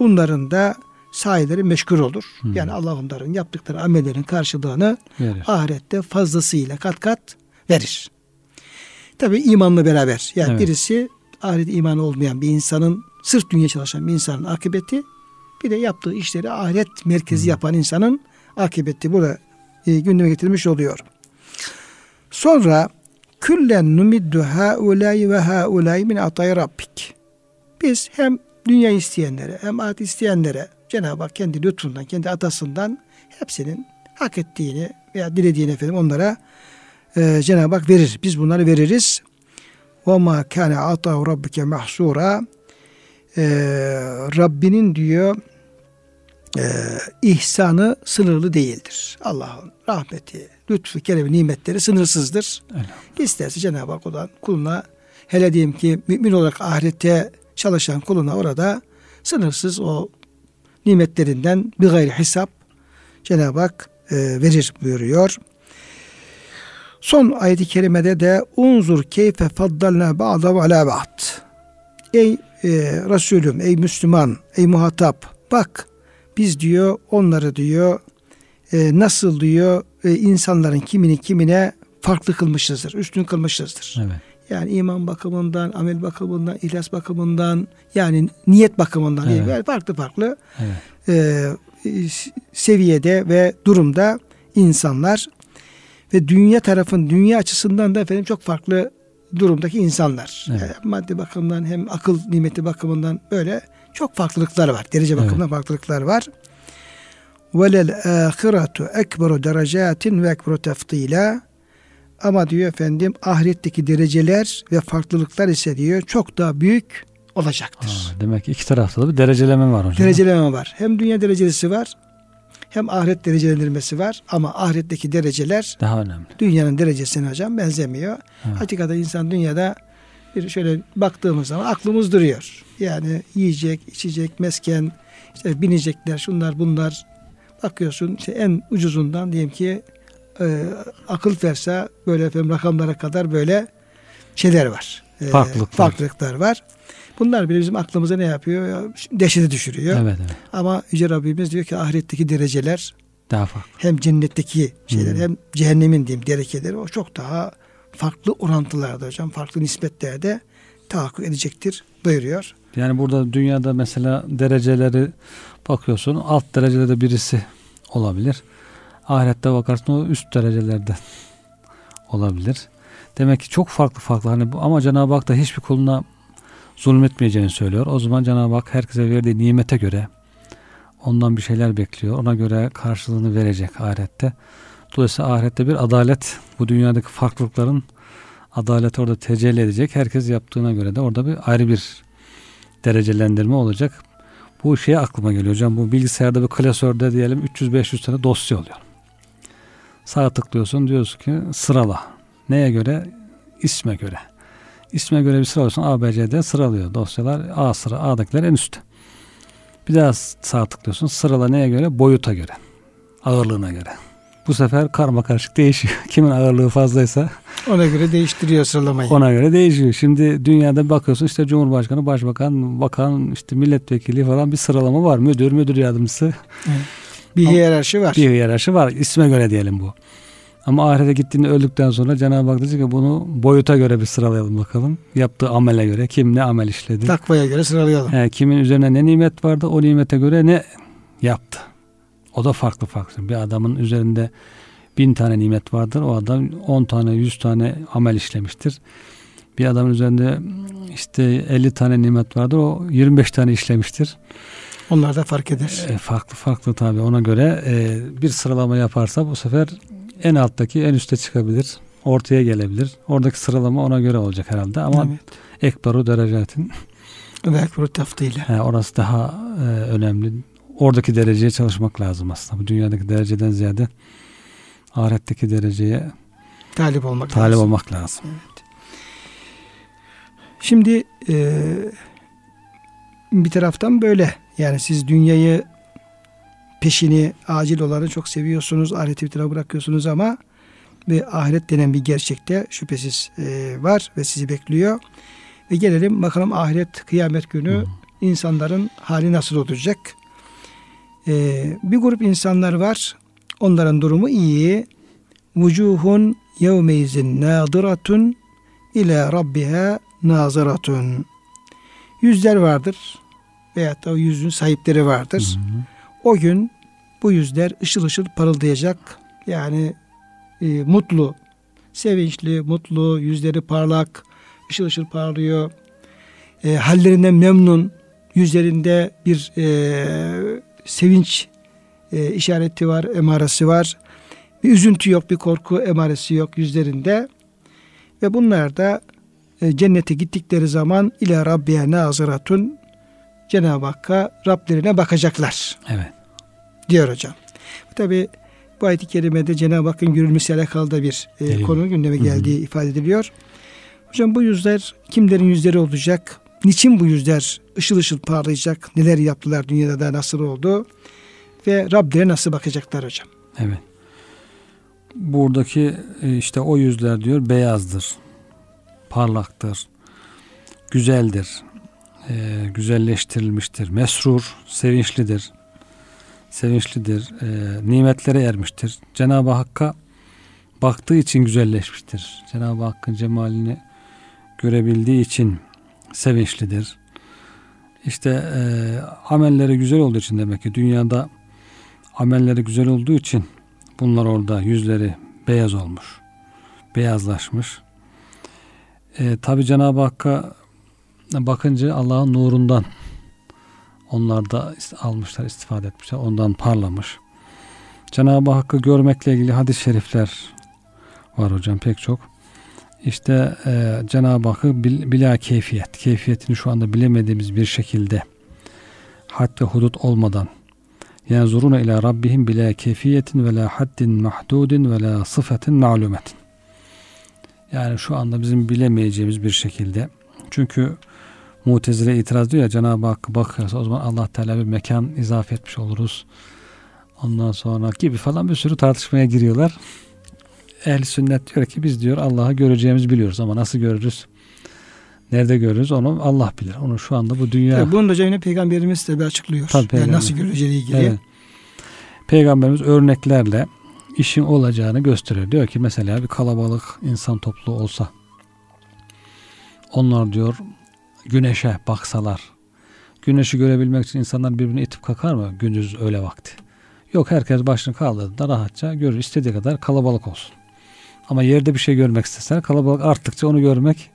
bunların da sahileri meşgul olur. Hmm. Yani Allah onların yaptıkları amellerin karşılığını verir. ahirette fazlasıyla kat kat verir. Tabi imanla beraber. Yani evet. birisi ahiret imanı olmayan bir insanın sırf dünya çalışan bir insanın akıbeti bir de yaptığı işleri ahiret merkezi yapan insanın akıbeti burada e, gündeme getirilmiş oluyor. Sonra küllen numiddu haulay ve haulay min atay rabbik. Biz hem dünya isteyenlere hem ahiret isteyenlere Cenab-ı Hak kendi lütfundan, kendi atasından hepsinin hak ettiğini veya dilediğini efendim onlara e, Cenab-ı Hak verir. Biz bunları veririz. Ve ma kana ata'u rabbike mahsura Rabbinin diyor e, ihsanı sınırlı değildir. Allah'ın rahmeti, lütfu, keremi, nimetleri sınırsızdır. İsterse Cenab-ı Hak olan kuluna hele diyeyim ki mümin olarak ahirette çalışan kuluna orada sınırsız o nimetlerinden bir gayri hesap Cenab-ı Hak e, verir buyuruyor. Son ayet-i kerimede de unzur keyfe faddalna ba'dahu ala ba'd. Ey e, Resulüm, ey Müslüman, ey muhatap bak biz diyor onları diyor e, nasıl diyor e, insanların kimini kimine farklı kılmışızdır, üstün kılmışızdır. Evet. Yani iman bakımından, amel bakımından, ihlas bakımından, yani niyet bakımından evet. yani farklı farklı evet. e, seviyede ve durumda insanlar ve dünya tarafın dünya açısından da efendim çok farklı durumdaki insanlar. Evet. Maddi bakımdan hem akıl nimeti bakımından böyle çok farklılıklar var. Derece bakımından evet. farklılıklar var. Velel ahiretu ekberu derecatin ve ekberu teftila. Ama diyor efendim ahiretteki dereceler ve farklılıklar ise diyor çok daha büyük olacaktır. Aa, demek ki iki tarafta da bir dereceleme var hocam. Dereceleme var. Hem dünya derecesi var hem ahiret derecelendirmesi var ama ahiretteki dereceler daha önemli. Dünyanın derecesine hocam benzemiyor. Evet. Hakikaten insan dünyada bir şöyle baktığımız zaman aklımız duruyor. Yani yiyecek, içecek, mesken, işte binecekler, şunlar bunlar. Bakıyorsun işte en ucuzundan diyelim ki e, akıl verse böyle efendim rakamlara kadar böyle şeyler var. E, Farklılıklar. Farklılıklar var. Bunlar bile bizim aklımıza ne yapıyor? Dehşete düşürüyor. Evet, evet. Ama Yüce Rabbimiz diyor ki ahiretteki dereceler daha farklı. Hem cennetteki şeyler hmm. hem cehennemin diyeyim dereceleri o çok daha farklı orantılarda hocam, farklı nispetlerde tahakkuk edecektir buyuruyor. Yani burada dünyada mesela dereceleri bakıyorsun alt derecelerde birisi olabilir. Ahirette bakarsın o üst derecelerde olabilir. Demek ki çok farklı farklı hani bu, ama Cenab-ı Hak da hiçbir kuluna zulmetmeyeceğini söylüyor. O zaman Cenab-ı Hak herkese verdiği nimete göre ondan bir şeyler bekliyor. Ona göre karşılığını verecek ahirette. Dolayısıyla ahirette bir adalet bu dünyadaki farklılıkların adalet orada tecelli edecek. Herkes yaptığına göre de orada bir ayrı bir derecelendirme olacak. Bu şeye aklıma geliyor hocam. Bu bilgisayarda bir klasörde diyelim 300-500 tane dosya oluyor. Sağ tıklıyorsun diyorsun ki sırala. Neye göre? İsme göre. İsme göre bir sıralıyorsun. A, B, C, D sıralıyor dosyalar. A sıra, A'dakiler en üstte. Bir daha sağ tıklıyorsun. Sırala neye göre? Boyuta göre. Ağırlığına göre. Bu sefer karma karışık değişiyor. Kimin ağırlığı fazlaysa ona göre değiştiriyor sıralamayı. Ona göre değişiyor. Şimdi dünyada bakıyorsun işte Cumhurbaşkanı, Başbakan, Bakan, işte milletvekili falan bir sıralama var. Müdür, müdür yardımcısı. Evet. Bir hiyerarşi var. Bir hiyerarşi var. İsme göre diyelim bu. Ama ahirete gittiğinde öldükten sonra Cenab-ı Hak diyecek ki bunu boyuta göre bir sıralayalım bakalım. Yaptığı amele göre kim ne amel işledi. Takvaya göre sıralayalım. He, kimin üzerine ne nimet vardı o nimete göre ne yaptı. O da farklı farklı. Bir adamın üzerinde bin tane nimet vardır. O adam on tane, yüz tane amel işlemiştir. Bir adamın üzerinde işte elli tane nimet vardır. O yirmi beş tane işlemiştir. Onlar da fark eder. E, farklı farklı tabi ona göre e, bir sıralama yaparsa bu sefer en alttaki en üste çıkabilir. Ortaya gelebilir. Oradaki sıralama ona göre olacak herhalde ama evet. ekberu derecatin ve ekberu taftiyle. He, orası daha e, önemli. Oradaki dereceye çalışmak lazım aslında. Bu dünyadaki dereceden ziyade ahiretteki dereceye talip olmak talip lazım. olmak lazım. Evet. Şimdi e, bir taraftan böyle yani siz dünyayı peşini acil olanı çok seviyorsunuz. Ahireti bir tarafa bırakıyorsunuz ama ve ahiret denen bir gerçekte şüphesiz e, var ve sizi bekliyor. Ve gelelim bakalım ahiret kıyamet günü hmm. insanların hali nasıl olacak? E, bir grup insanlar var. Onların durumu iyi. Vucuhun yevmeyzin nadiratun ila rabbiha naziratun. Yüzler vardır veyahut da o yüzün sahipleri vardır. Hı hı. O gün bu yüzler ışıl ışıl parıldayacak. Yani e, mutlu, sevinçli, mutlu, yüzleri parlak, ışıl ışıl parlıyor. E, hallerinden memnun, yüzlerinde bir e, sevinç e, işareti var, emaresi var. Bir üzüntü yok, bir korku emaresi yok yüzlerinde. Ve bunlar da e, cennete gittikleri zaman ile Rabbiye naziratun Cenab-ı Hakk'a Rablerine bakacaklar. Evet. Diyor hocam. Tabi bu ayet-i kerimede Cenab-ı Hakk'ın görülmesiyle alakalı da bir e, konu gündeme geldiği Hı-hı. ifade ediliyor. Hocam bu yüzler kimlerin yüzleri olacak? Niçin bu yüzler ışıl ışıl parlayacak? Neler yaptılar dünyada da nasıl oldu? Ve Rablerine nasıl bakacaklar hocam? Evet. Buradaki e, işte o yüzler diyor beyazdır, parlaktır, güzeldir, e, güzelleştirilmiştir. Mesrur, sevinçlidir. Sevinçlidir. E, nimetlere ermiştir. Cenab-ı Hakk'a baktığı için güzelleşmiştir. Cenab-ı Hakk'ın cemalini görebildiği için sevinçlidir. İşte e, amelleri güzel olduğu için demek ki dünyada amelleri güzel olduğu için bunlar orada yüzleri beyaz olmuş. Beyazlaşmış. E, Tabi Cenab-ı Hakk'a bakınca Allah'ın nurundan onlar da almışlar, istifade etmişler. Ondan parlamış. Cenab-ı Hakk'ı görmekle ilgili hadis-i şerifler var hocam pek çok. İşte e, Cenab-ı Hakk'ı bil, bila keyfiyet, keyfiyetini şu anda bilemediğimiz bir şekilde had ve hudut olmadan yani zuruna ila rabbihim bila keyfiyetin ve la haddin mahdudin ve la sıfetin ma'lumetin. Yani şu anda bizim bilemeyeceğimiz bir şekilde. Çünkü Mutezile itiraz diyor ya Cenab-ı Hakk'a bakıyorsa o zaman Allah Teala bir mekan izafe etmiş oluruz. Ondan sonra gibi falan bir sürü tartışmaya giriyorlar. Ehl sünnet diyor ki biz diyor Allah'ı göreceğimizi biliyoruz ama nasıl görürüz? Nerede görürüz onu Allah bilir. Onu şu anda bu dünya... Evet, bunu da yine Peygamberimiz de bir açıklıyor. Tabii, peygamber. yani nasıl göreceğiyle ilgili. Evet. Peygamberimiz örneklerle işin olacağını gösteriyor. Diyor ki mesela bir kalabalık insan topluluğu olsa onlar diyor güneşe baksalar güneşi görebilmek için insanlar birbirini itip kakar mı gündüz öyle vakti? Yok herkes başını kaldırdığında rahatça görür. istediği kadar kalabalık olsun. Ama yerde bir şey görmek isteseler kalabalık arttıkça onu görmek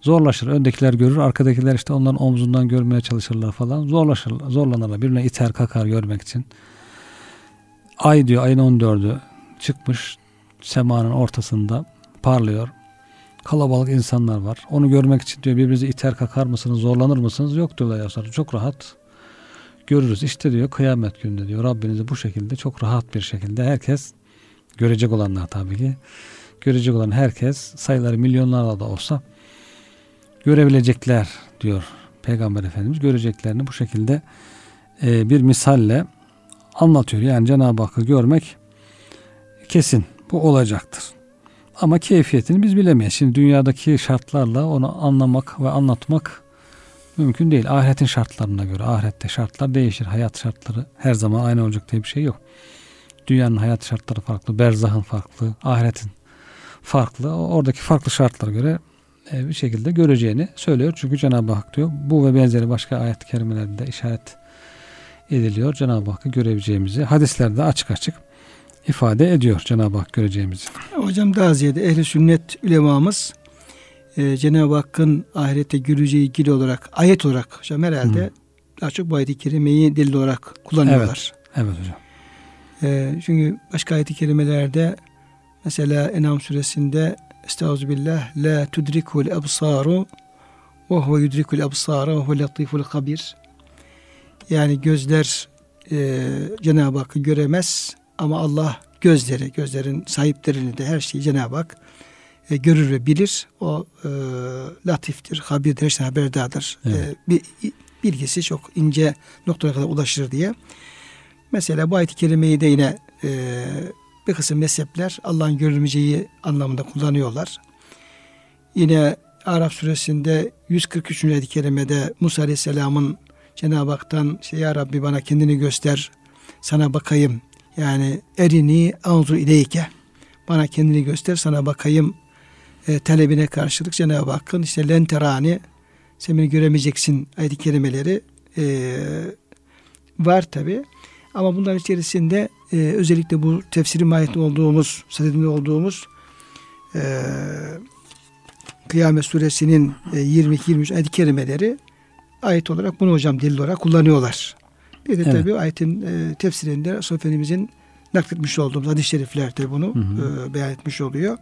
zorlaşır. Öndekiler görür, arkadakiler işte onların omzundan görmeye çalışırlar falan. Zorlaşır, zorlanırlar. Birine iter kakar görmek için. Ay diyor ayın 14'ü çıkmış semanın ortasında parlıyor kalabalık insanlar var. Onu görmek için diyor birbirinizi iter kakar mısınız, zorlanır mısınız? Yok diyorlar ya çok rahat görürüz. İşte diyor kıyamet gününde diyor Rabbinizi bu şekilde çok rahat bir şekilde herkes görecek olanlar tabii ki görecek olan herkes sayıları milyonlarla da olsa görebilecekler diyor Peygamber Efendimiz göreceklerini bu şekilde e, bir misalle anlatıyor. Yani Cenab-ı Hakk'ı görmek kesin bu olacaktır. Ama keyfiyetini biz bilemeyiz. Şimdi dünyadaki şartlarla onu anlamak ve anlatmak mümkün değil. Ahiretin şartlarına göre. Ahirette şartlar değişir. Hayat şartları her zaman aynı olacak diye bir şey yok. Dünyanın hayat şartları farklı. Berzahın farklı. Ahiretin farklı. Oradaki farklı şartlara göre e, bir şekilde göreceğini söylüyor. Çünkü Cenab-ı Hak diyor bu ve benzeri başka ayet-i kerimelerde işaret ediliyor. Cenab-ı Hakk'ı görebileceğimizi hadislerde açık açık ifade ediyor Cenab-ı Hak göreceğimizi. Hocam daha ziyade ehli sünnet ulemamız e, Cenab-ı Hakk'ın ahirette göreceği ilgili olarak ayet olarak hocam herhalde Hı. daha çok bu ayet-i kerimeyi delil olarak kullanıyorlar. Evet, evet hocam. E, çünkü başka ayet-i kerimelerde mesela Enam suresinde Estağfirullah la tudrikul ebsaru ve huve yudrikul ebsara ve huve latiful habir. Yani gözler e, Cenab-ı Hakk'ı göremez ama Allah gözleri, gözlerin sahiplerini de her şeyi Cenab-ı Hak e, görür ve bilir. O e, latiftir, habirdir, her şeyden haberdardır. Evet. E, bir, bilgisi çok ince noktalara kadar ulaşır diye. Mesela bu ayet-i kerimeyi de yine e, bir kısım mezhepler Allah'ın görülmeyeceği anlamında kullanıyorlar. Yine Araf suresinde 143. ayet-i kerimede Musa aleyhisselamın Cenab-ı Hak'tan işte, Ya Rabbi bana kendini göster, sana bakayım. Yani erini anzu ileyke. Bana kendini göster, sana bakayım e, talebine karşılık Cenab-ı Hakk'ın işte lenterani sen beni göremeyeceksin ayet-i kerimeleri e, var tabi. Ama bunların içerisinde e, özellikle bu tefsiri mahiyetinde olduğumuz, sadedinde olduğumuz e, Kıyamet suresinin e, 22-23 ayet-i kerimeleri ayet olarak bunu hocam delil olarak kullanıyorlar. Bir de Evet. tabi ayetin e, tefsirinde Resul Efendimizin nakletmiş olduğumuz hadis-i şeriflerde bunu Hı hı. e, beyan etmiş oluyor.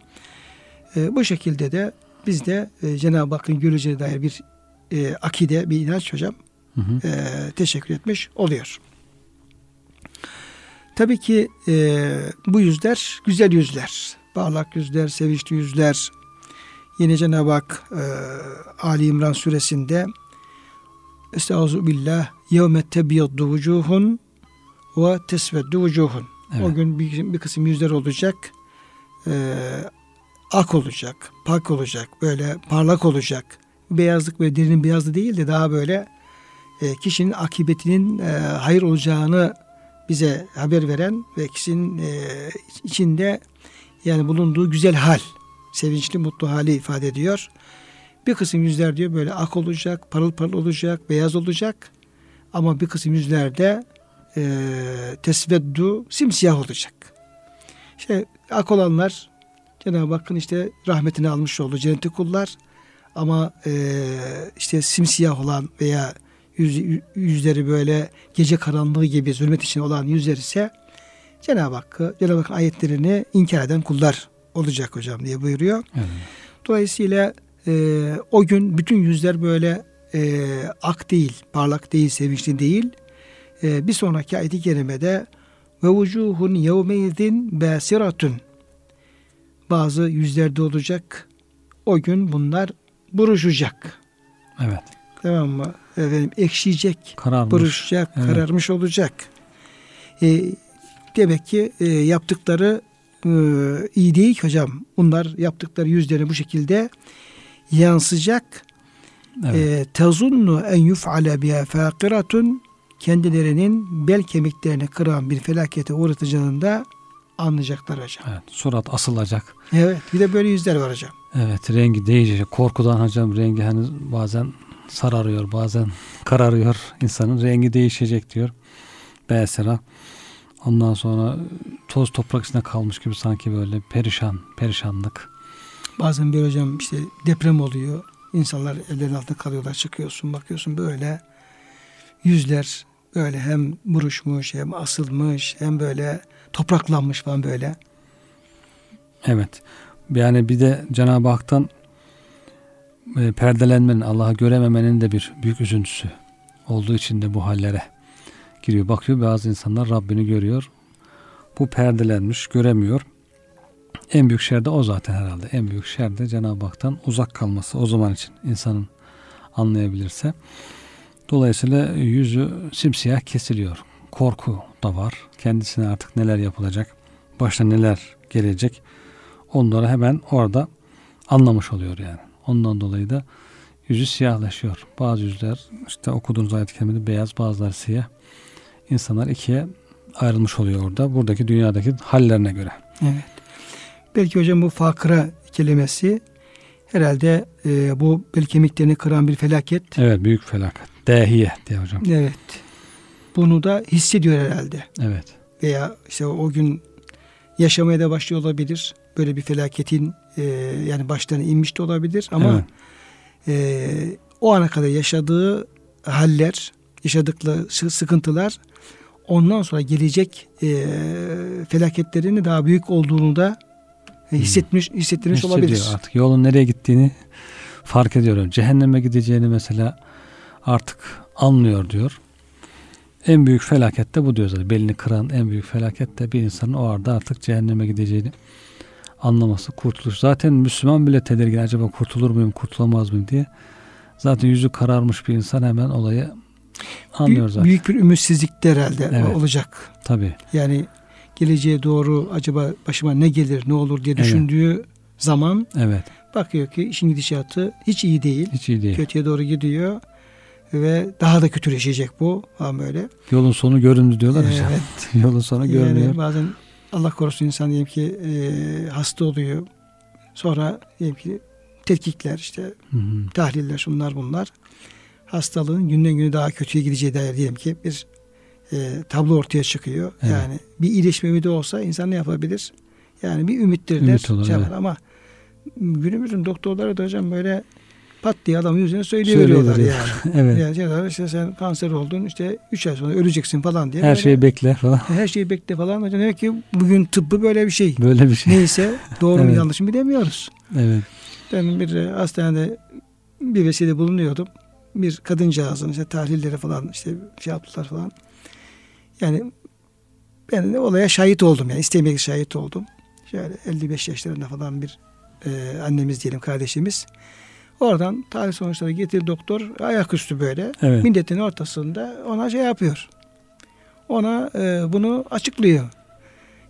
E, bu şekilde de biz de e, Cenab-ı Hakk'ın göreceğine dair bir e, akide, bir inanç hocam Hı hı. e, teşekkür etmiş oluyor. Tabii ki e, bu yüzler güzel yüzler. Parlak yüzler, sevinçli yüzler. Yine Cenab-ı Hak e, Ali İmran suresinde Estaizu billah yevme tebyaddu vucuhun ve tesveddu vucuhun. Evet. O gün bir, bir kısım yüzler olacak. E, ak olacak, pak olacak, böyle parlak olacak. Beyazlık böyle derinin beyazlı değil de daha böyle e, kişinin akıbetinin e, hayır olacağını bize haber veren ve kişinin e, içinde yani bulunduğu güzel hal, sevinçli mutlu hali ifade ediyor. Bir kısım yüzler diyor böyle ak olacak, parıl parıl olacak, beyaz olacak. Ama bir kısım yüzlerde e, tesveddu simsiyah olacak. İşte ak olanlar Cenab-ı Hakk'ın işte rahmetini almış olduğu cenneti kullar. Ama e, işte simsiyah olan veya yüz, yüzleri böyle gece karanlığı gibi zulmet içinde olan yüzler ise Cenab-ı Hakk'ı, Cenab-ı Hakk'ın ayetlerini inkar eden kullar olacak hocam diye buyuruyor. Evet. Dolayısıyla e, o gün bütün yüzler böyle e, ak değil, parlak değil, sevinçli değil. E, bir sonraki ayet-i kerimede ve vucuhun yevmeydin basiratun bazı yüzlerde olacak. O gün bunlar buruşacak. Evet. Tamam mı? Efendim ekşiyecek, Kararmış. buruşacak, Evet. kararmış olacak. E, demek ki e, yaptıkları e, iyi değil hocam. Bunlar yaptıkları yüzlerine bu şekilde yansıyacak. Evet. E, tezunnu en yuf'ale biha fakiratun kendilerinin bel kemiklerini kıran bir felakete uğratacağını da anlayacaklar hocam. evet. Surat asılacak. Evet bir de böyle yüzler var hocam. Evet rengi değişecek. Korkudan hocam rengi hani bazen sararıyor bazen kararıyor. insanın rengi değişecek diyor. Besera. Ondan sonra toz toprak içinde kalmış gibi sanki böyle perişan, perişanlık. Bazen bir hocam işte deprem oluyor. İnsanlar ellerin altında kalıyorlar. Çıkıyorsun bakıyorsun böyle yüzler böyle hem buruşmuş hem asılmış hem böyle topraklanmış falan böyle. Evet. Yani bir de Cenab-ı Hak'tan e, perdelenmenin, Allah'ı görememenin de bir büyük üzüntüsü olduğu için de bu hallere giriyor. Bakıyor bazı insanlar Rabbini görüyor. Bu perdelenmiş, göremiyor. En büyük şer de o zaten herhalde. En büyük şer de Cenab-ı Hak'tan uzak kalması o zaman için insanın anlayabilirse. Dolayısıyla yüzü simsiyah kesiliyor. Korku da var. Kendisine artık neler yapılacak, başına neler gelecek onları hemen orada anlamış oluyor yani. Ondan dolayı da yüzü siyahlaşıyor. Bazı yüzler işte okuduğunuz ayet-i beyaz bazıları siyah. İnsanlar ikiye ayrılmış oluyor orada. Buradaki dünyadaki hallerine göre. Evet. Belki hocam bu fakıra kelimesi herhalde e, bu bel kemiklerini kıran bir felaket. Evet büyük felaket. Dehiye diye hocam. Evet. Bunu da hissediyor herhalde. Evet. Veya işte o gün yaşamaya da başlıyor olabilir. Böyle bir felaketin e, yani başlarına inmiş de olabilir ama Evet. e, o ana kadar yaşadığı haller yaşadıkları sıkıntılar ondan sonra gelecek e, felaketlerin daha büyük olduğunu da hissetmiş hissettirmiş olabilir. Artık yolun nereye gittiğini fark ediyorum. Cehenneme gideceğini mesela artık anlıyor diyor. En büyük felaket de bu diyor zaten. Belini kıran en büyük felaket de bir insanın o arada artık cehenneme gideceğini anlaması, kurtuluş. Zaten Müslüman bile tedirgin acaba kurtulur muyum, kurtulamaz mıyım diye. Zaten yüzü kararmış bir insan hemen olayı anlıyor zaten. Büyük bir ümitsizlik de herhalde evet. olacak. Tabii. Yani geleceğe doğru acaba başıma ne gelir, ne olur diye düşündüğü evet. zaman evet. bakıyor ki işin gidişatı hiç iyi değil. Hiç iyi değil. Kötüye doğru gidiyor ve daha da kötüleşecek bu falan böyle. Yolun sonu göründü diyorlar evet. hocam. Yolun sonu yani görünüyor. Bazen Allah korusun insan diyelim ki e, hasta oluyor. Sonra diyelim ki tetkikler işte hı hı. tahliller şunlar bunlar. Hastalığın günden güne daha kötüye gideceği dair diyelim ki bir e, tablo ortaya çıkıyor. Evet. Yani bir iyileşme ümidi olsa insan ne yapabilir? Yani bir ümittir Ümit der. Olur, evet. Ama günümüzün doktorları da hocam böyle pat diye adamın yüzüne söyleyiveriyorlar yani. evet. Yani şey, işte sen kanser oldun işte 3 ay sonra öleceksin falan diye. Her böyle, şeyi bekle falan. Her şeyi bekle falan. Hocam demek ki bugün tıbbı böyle bir şey. Böyle bir şey. Neyse doğru mu yanlış mı bilemiyoruz. Evet. Ben bir e, hastanede bir vesile bulunuyordum. Bir kadıncağızın işte tahlilleri falan işte şey yaptılar falan. Yani ben de olaya şahit oldum yani istemeyerek şahit oldum. Şöyle 55 yaşlarında falan bir e, annemiz diyelim kardeşimiz. Oradan tarih sonuçları getir doktor ayaküstü böyle evet. milletin ortasında ona şey yapıyor. Ona e, bunu açıklıyor.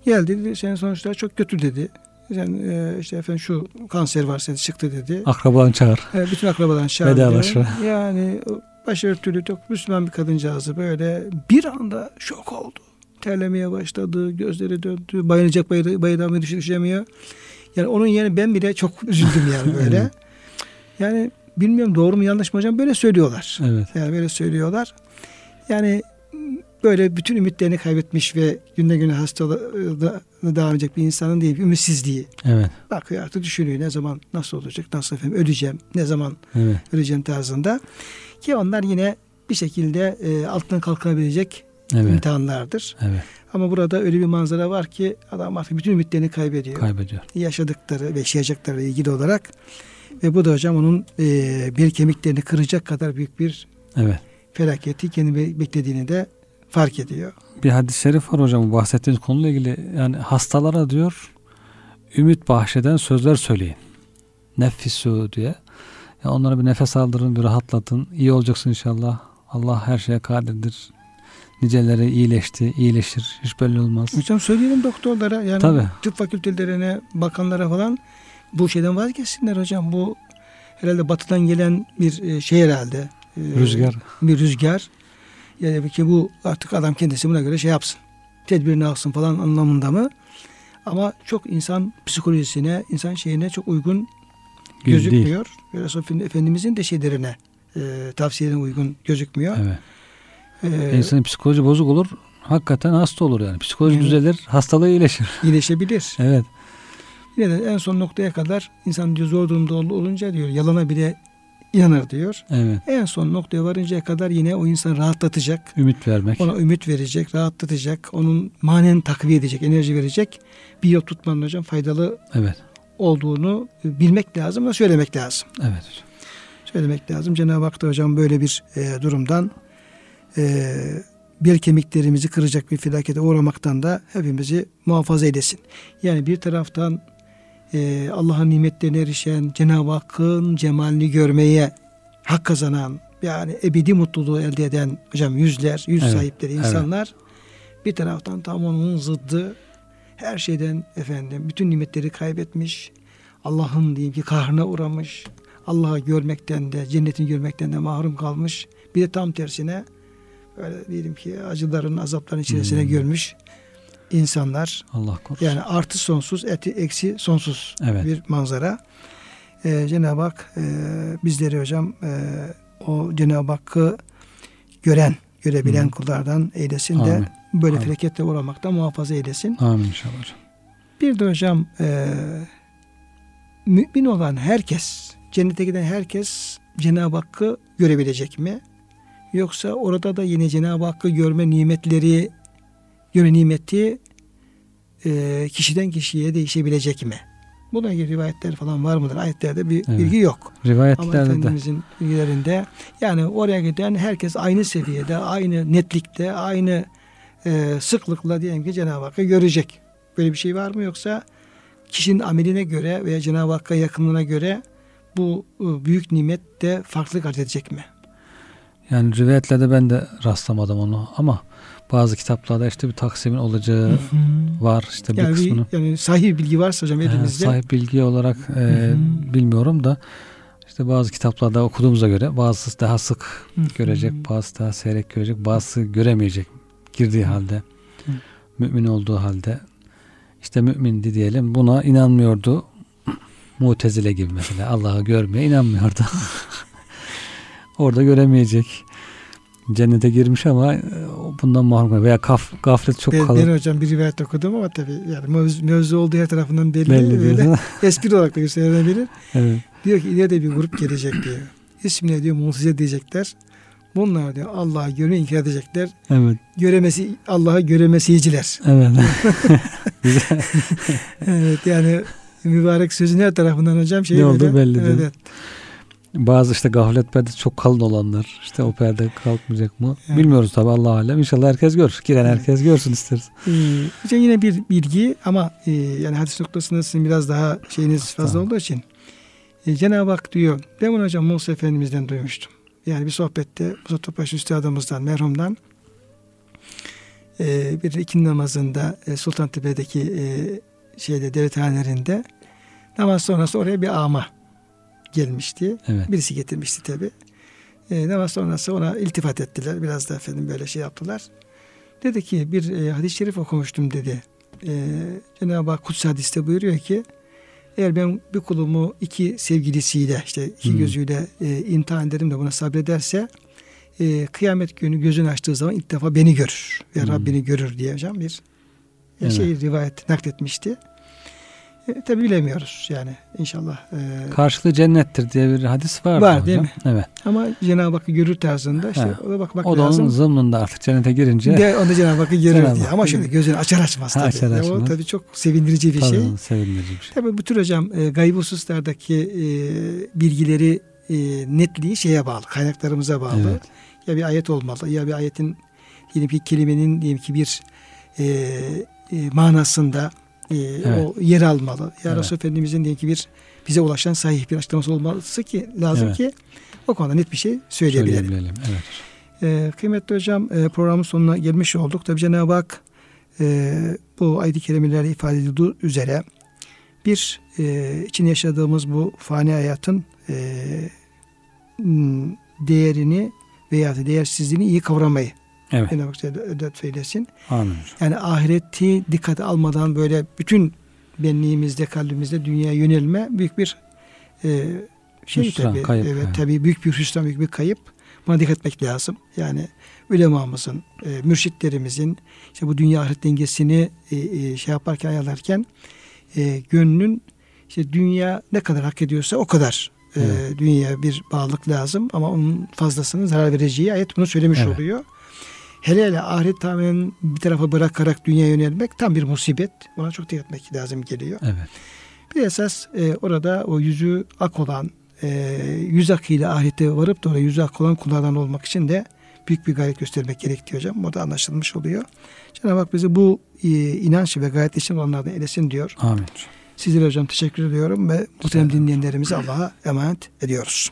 Geldi dedi senin sonuçlar çok kötü dedi. Sen e, işte efendim şu kanser var seni çıktı dedi. Akrabadan çağır. E, bütün akrabadan çağır. Vedalaşma. Yani başörtülü çok Müslüman bir kadıncağızı böyle bir anda şok oldu. Terlemeye başladı, gözleri döndü, bayılacak bayılamıyor, düşüremiyor. Yani onun yerine ben bile çok üzüldüm yani böyle. Yani bilmiyorum doğru mu yanlış mı hocam böyle söylüyorlar. Evet. Yani böyle söylüyorlar. Yani böyle bütün ümitlerini kaybetmiş ve günde güne hastalığına devam edecek bir insanın değil, ümitsizliği. Evet. Bakıyor artık düşünüyor ne zaman nasıl olacak, nasıl efendim öleceğim, ne zaman evet. öleceğim tarzında. Ki onlar yine bir şekilde e, altından kalkabilecek evet. imtihanlardır. Evet. Ama burada öyle bir manzara var ki adam artık bütün ümitlerini kaybediyor. Kaybediyor. Yaşadıkları ve yaşayacakları ilgili olarak ve bu da hocam onun e, bir kemiklerini kıracak kadar büyük bir evet. felaketi kendi beklediğini de fark ediyor. Bir hadis-i şerif var hocam bahsettiğiniz konuyla ilgili. Yani hastalara diyor ümit bahşeden sözler söyleyin. Nefisu diye. Yani onlara bir nefes aldırın, bir rahatlatın. İyi olacaksın inşallah. Allah her şeye kadirdir. Niceleri iyileşti, iyileşir. Hiç belli olmaz. Hocam söyleyelim doktorlara yani Tabii. tıp fakültelerine, bakanlara falan bu şeyden vazgeçsinler hocam. Bu herhalde batıdan gelen bir e, şey herhalde. E, rüzgar. Bir rüzgar. Yani ki bu artık adam kendisi buna göre şey yapsın. Tedbirini alsın falan anlamında mı? Ama çok insan psikolojisine, insan şeyine çok uygun gözükmüyor. Ve Resulullah Efendimizin de şeylerine, e, tavsiyelerine uygun gözükmüyor. Evet. Ee, İnsanın psikoloji bozuk olur. Hakikaten hasta olur yani. Psikoloji evet. düzelir, hastalığı iyileşir. İyileşebilir. evet. Yine de en son noktaya kadar insan diyor zor durumda olunca diyor yalana bile inanır diyor. Evet. En son noktaya varıncaya kadar yine o insan rahatlatacak. Ümit vermek. Ona ümit verecek, rahatlatacak. Onun manen takviye edecek, enerji verecek. Bir yol tutmanın hocam faydalı evet. Olduğunu bilmek lazım ve söylemek lazım. Evet. Söylemek lazım. Cenab-ı Hak da hocam böyle bir e, durumdan e, bel kemiklerimizi kıracak bir felakete uğramaktan da hepimizi muhafaza eylesin. Yani bir taraftan e, Allah'ın nimetlerine erişen, Cenab-ı Hakk'ın cemalini görmeye hak kazanan, yani ebedi mutluluğu elde eden hocam yüzler, yüz evet, sahipleri insanlar evet. bir taraftan tam onun zıddı her şeyden efendim bütün nimetleri kaybetmiş. Allah'ın diyeyim ki kahrına uğramış. Allah'ı görmekten de cennetini görmekten de mahrum kalmış. Bir de tam tersine öyle diyelim ki acıların azapların içerisine hmm. görmüş insanlar. Allah korusun. Yani artı sonsuz, eti, eksi sonsuz evet. bir manzara. Ee, Cenab-ı Hak e, bizleri hocam e, o Cenab-ı Hakk'ı gören, görebilen Hı. kullardan eylesin Amin. de böyle Amin. felaketle uğramaktan muhafaza eylesin. Amin inşallah Bir de hocam e, mümin olan herkes, cennete giden herkes Cenab-ı Hakk'ı görebilecek mi? Yoksa orada da yine Cenab-ı Hakk'ı görme nimetleri, göre nimeti e, kişiden kişiye değişebilecek mi? Buna ilgili rivayetler falan var mıdır? Ayetlerde bir evet. bilgi yok. Rivayetlerde Ama Efendimizin bilgilerinde yani oraya giden herkes aynı seviyede, aynı netlikte, aynı e, sıklıkla diyelim ki Cenab-ı Hakk'ı görecek. Böyle bir şey var mı yoksa kişinin ameline göre veya Cenab-ı Hakk'a yakınlığına göre bu e, büyük nimet de farklı kat edecek mi? Yani rivayetlerde ben de rastlamadım onu ama bazı kitaplarda işte bir taksimin olacağı var işte yani bir kısmını. Bir, yani sahih bilgi varsa hocam elimizde. E, sahih bilgi olarak e, bilmiyorum da işte bazı kitaplarda okuduğumuza göre bazısı daha sık görecek, bazısı daha seyrek görecek, bazısı göremeyecek girdiği halde. Mümin olduğu halde işte mümindi diyelim buna inanmıyordu. Mutezile gibi mesela Allah'ı görmeye inanmıyordu. Orada göremeyecek. Cennete girmiş ama e, bundan mahrum veya kaf, gaflet çok kalın. Ben hocam bir rivayet okudum ama tabii yani mevzu, mevzu olduğu her tarafından belli. belli böyle espri olarak da gösterilebilir. Evet. Diyor ki ileride bir grup gelecek diyor. İsmine diyor Mu'tezile diyecekler. Bunlar diyor Allah'ı görmeyi inkar edecekler. Evet. Göremesi Allah'ı göremesiyiciler. Evet. Güzel. evet yani mübarek sözün her tarafından hocam şey ne oldu belli evet. değil. Bazı işte gaflet perdesi çok kalın olanlar. işte o perde kalkmayacak mı? Evet. Bilmiyoruz tabi Allah alem. İnşallah herkes gör. Giren herkes görsün isteriz. Ee, yine bir bilgi ama e, yani hadis noktasında sizin biraz daha şeyiniz fazla tamam. olduğu için e, Cenab-ı Hak diyor. Ben bunu hocam Musa Efendimiz'den duymuştum. Yani bir sohbette Musa Topaş Üstadımızdan, merhumdan e, bir ikin namazında e, Sultantepe'deki e, şeyde devlethanelerinde namaz sonrası oraya bir ama gelmişti. Evet. Birisi getirmişti tabi. E, namaz sonrası ona iltifat ettiler. Biraz da efendim böyle şey yaptılar. Dedi ki bir e, hadis-i şerif okumuştum dedi. E, Cenab-ı Hak Kutsi hadiste buyuruyor ki eğer ben bir kulumu iki sevgilisiyle işte iki hmm. gözüyle e, imtihan ederim de buna sabrederse e, kıyamet günü gözünü açtığı zaman ilk defa beni görür. Ve hmm. Rabbini görür diye hocam bir evet. şey rivayet nakletmişti. E, tabi bilemiyoruz yani inşallah. E, Karşılığı cennettir diye bir hadis var. Var değil mi? Evet. Ama Cenab-ı Hakk'ı görür tarzında işte o da bakmak o da lazım. onun zımnında artık cennete girince. De, onu Cenab-ı Hakk'ı görür Cenab diye. Ama şöyle gözünü açar açmaz tabii. Açar açmaz. O tabii çok sevindirici bir tabii, şey. Sevindirici bir şey. Tabii bu tür hocam e, gayb hususlardaki e, bilgileri e, netliği şeye bağlı. Kaynaklarımıza bağlı. Evet. Ya bir ayet olmalı ya bir ayetin diyelim ki kelimenin diyelim ki bir e, e, manasında e, evet. o yer almalı. Ya evet. Resulü Efendimizin diye ki bir bize ulaşan sahih bir açıklaması olması ki lazım evet. ki o konuda net bir şey söyleyebilelim. söyleyebilelim. Evet. E, kıymetli hocam e, programın sonuna gelmiş olduk. Tabi Cenab-ı Hak e, bu ayet-i kerimelerle ifade edildiği üzere bir e, için yaşadığımız bu fani hayatın e, değerini veya değersizliğini iyi kavramayı Evet. Cenab-ı Hak ödet eylesin. Amin. Yani ahireti dikkate almadan böyle bütün benliğimizde, kalbimizde dünyaya yönelme büyük bir e, şey hüsran, tabii. Kayıp, evet, yani. tabii büyük bir hüsran, büyük bir kayıp. Buna dikkat etmek lazım. Yani ulemamızın, e, mürşitlerimizin işte bu dünya ahiret dengesini e, e, şey yaparken ayarlarken e, gönlün işte dünya ne kadar hak ediyorsa o kadar e, evet. dünyaya bir bağlılık lazım ama onun fazlasının zarar vereceği ayet bunu söylemiş evet. oluyor. Hele hele ahiret tamamen bir tarafa bırakarak dünyaya yönelmek tam bir musibet. Buna çok dikkat etmek lazım geliyor. Evet. Bir esas e, orada o yüzü ak olan, e, yüz akıyla ahirete varıp da oraya yüzü ak olan kullardan olmak için de büyük bir gayret göstermek gerekiyor hocam. Bu da anlaşılmış oluyor. Cenab-ı Hak bizi bu e, inanç ve gayret için olanlardan eylesin diyor. Amin. Sizlere hocam teşekkür ediyorum ve muhterem dinleyenlerimizi Allah'a emanet ediyoruz.